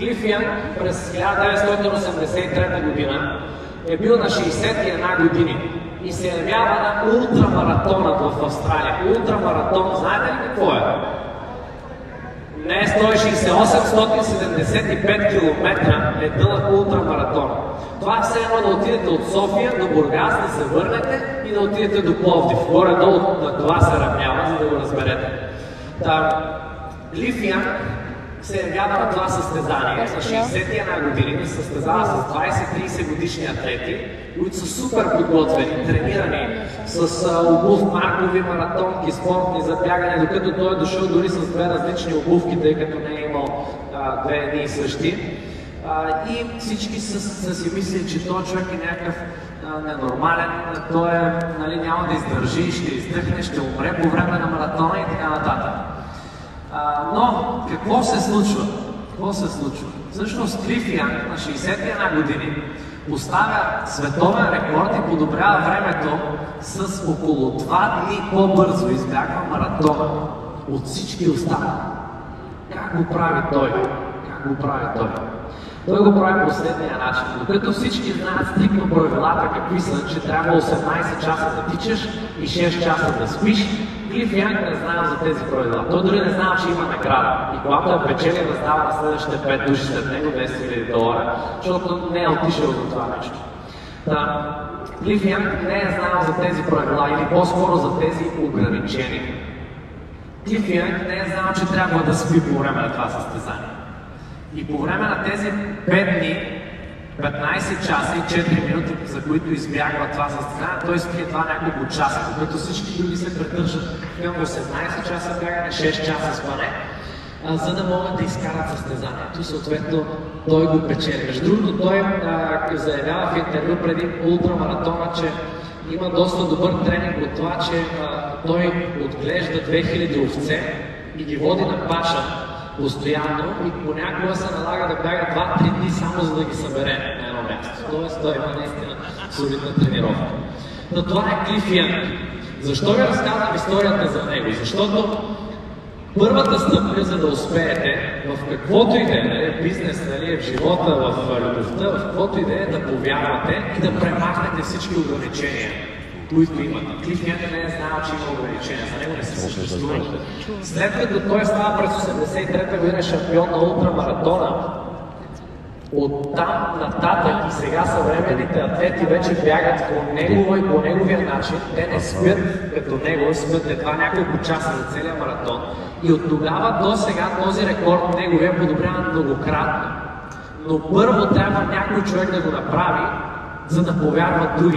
Янг през 1983 година е бил на 61 години и се явява на ултрамаратона в Австралия. Ултрамаратон, знаете ли какво е? Не е 168, 875 км е дълъг ултрамаратон. Това е все едно да отидете от София до Бургас, да се върнете и да отидете до Пловдив. Горе-долу на това се равнява, за да го разберете. Та, Янг се явява на това състезание на 61 години, състезава с 20-30 годишни атлети, които са супер подготвени, тренирани с обув, маркови, маратонки, спортни за бягане, докато той е дошъл дори с две различни обувки, тъй като не е имал а, две едни и същи. А, и всички са, са си мислили, че този човек е някакъв ненормален, той е, нали, няма да издържи, ще издъхне, ще умре по време на маратона и така нататък. А, но какво се случва? Какво се случва? Всъщност Янг на 61 години поставя световен рекорд и подобрява времето с около 2 дни по-бързо избягва маратона от всички останали. Как го прави той? Как го прави той? Той го прави последния начин. Докато всички знаят стрикно правилата какви са, че трябва 18 часа да тичаш и 6 часа да спиш, Клиф Янг не знае за тези правила. Той дори не знае, че има награда. И когато я печели, раздава на следващите 5 души след него 10 000 долара, защото не е отишъл за това нещо. Та, Клиф Янг не е знал за тези правила или по-скоро за тези ограничения. Клиф Янг не е знал, че трябва да спи по време на това състезание. И по време на тези 5 дни, 15 часа и 4 минути, за които избягва това състезание, той спи това няколко часа, докато всички други се придържат към 18 часа бягане, 6 часа спане, за да могат да изкарат състезанието. Съответно, той го печели. Между другото, той а, заявява в интервю преди ултрамаратона, че има доста добър тренинг от това, че а, той отглежда 2000 овце и ги води на паша, постоянно и понякога се налага да бяга 2-3 дни само за да ги събере на едно място. Тоест той има наистина солидна тренировка. Но това е Клиф. Защо ви разказвам историята за него? Защото първата стъпка, за да успеете в каквото и да е, нали, бизнес, нали, в живота, в любовта, в каквото и да е, да повярвате и да премахнете всички ограничения които имат. Клиф не е знал, че има ограничения, за него не се съществува. След като той става през 83-та година шампион на ултрамаратона, от там нататък и сега съвременните атлети вече бягат по негово и по неговия начин. Те не спят като него, спят едва няколко часа за целия маратон. И от тогава до сега този рекорд неговия е подобряван многократно. Но първо трябва някой човек да го направи, за да повярват други.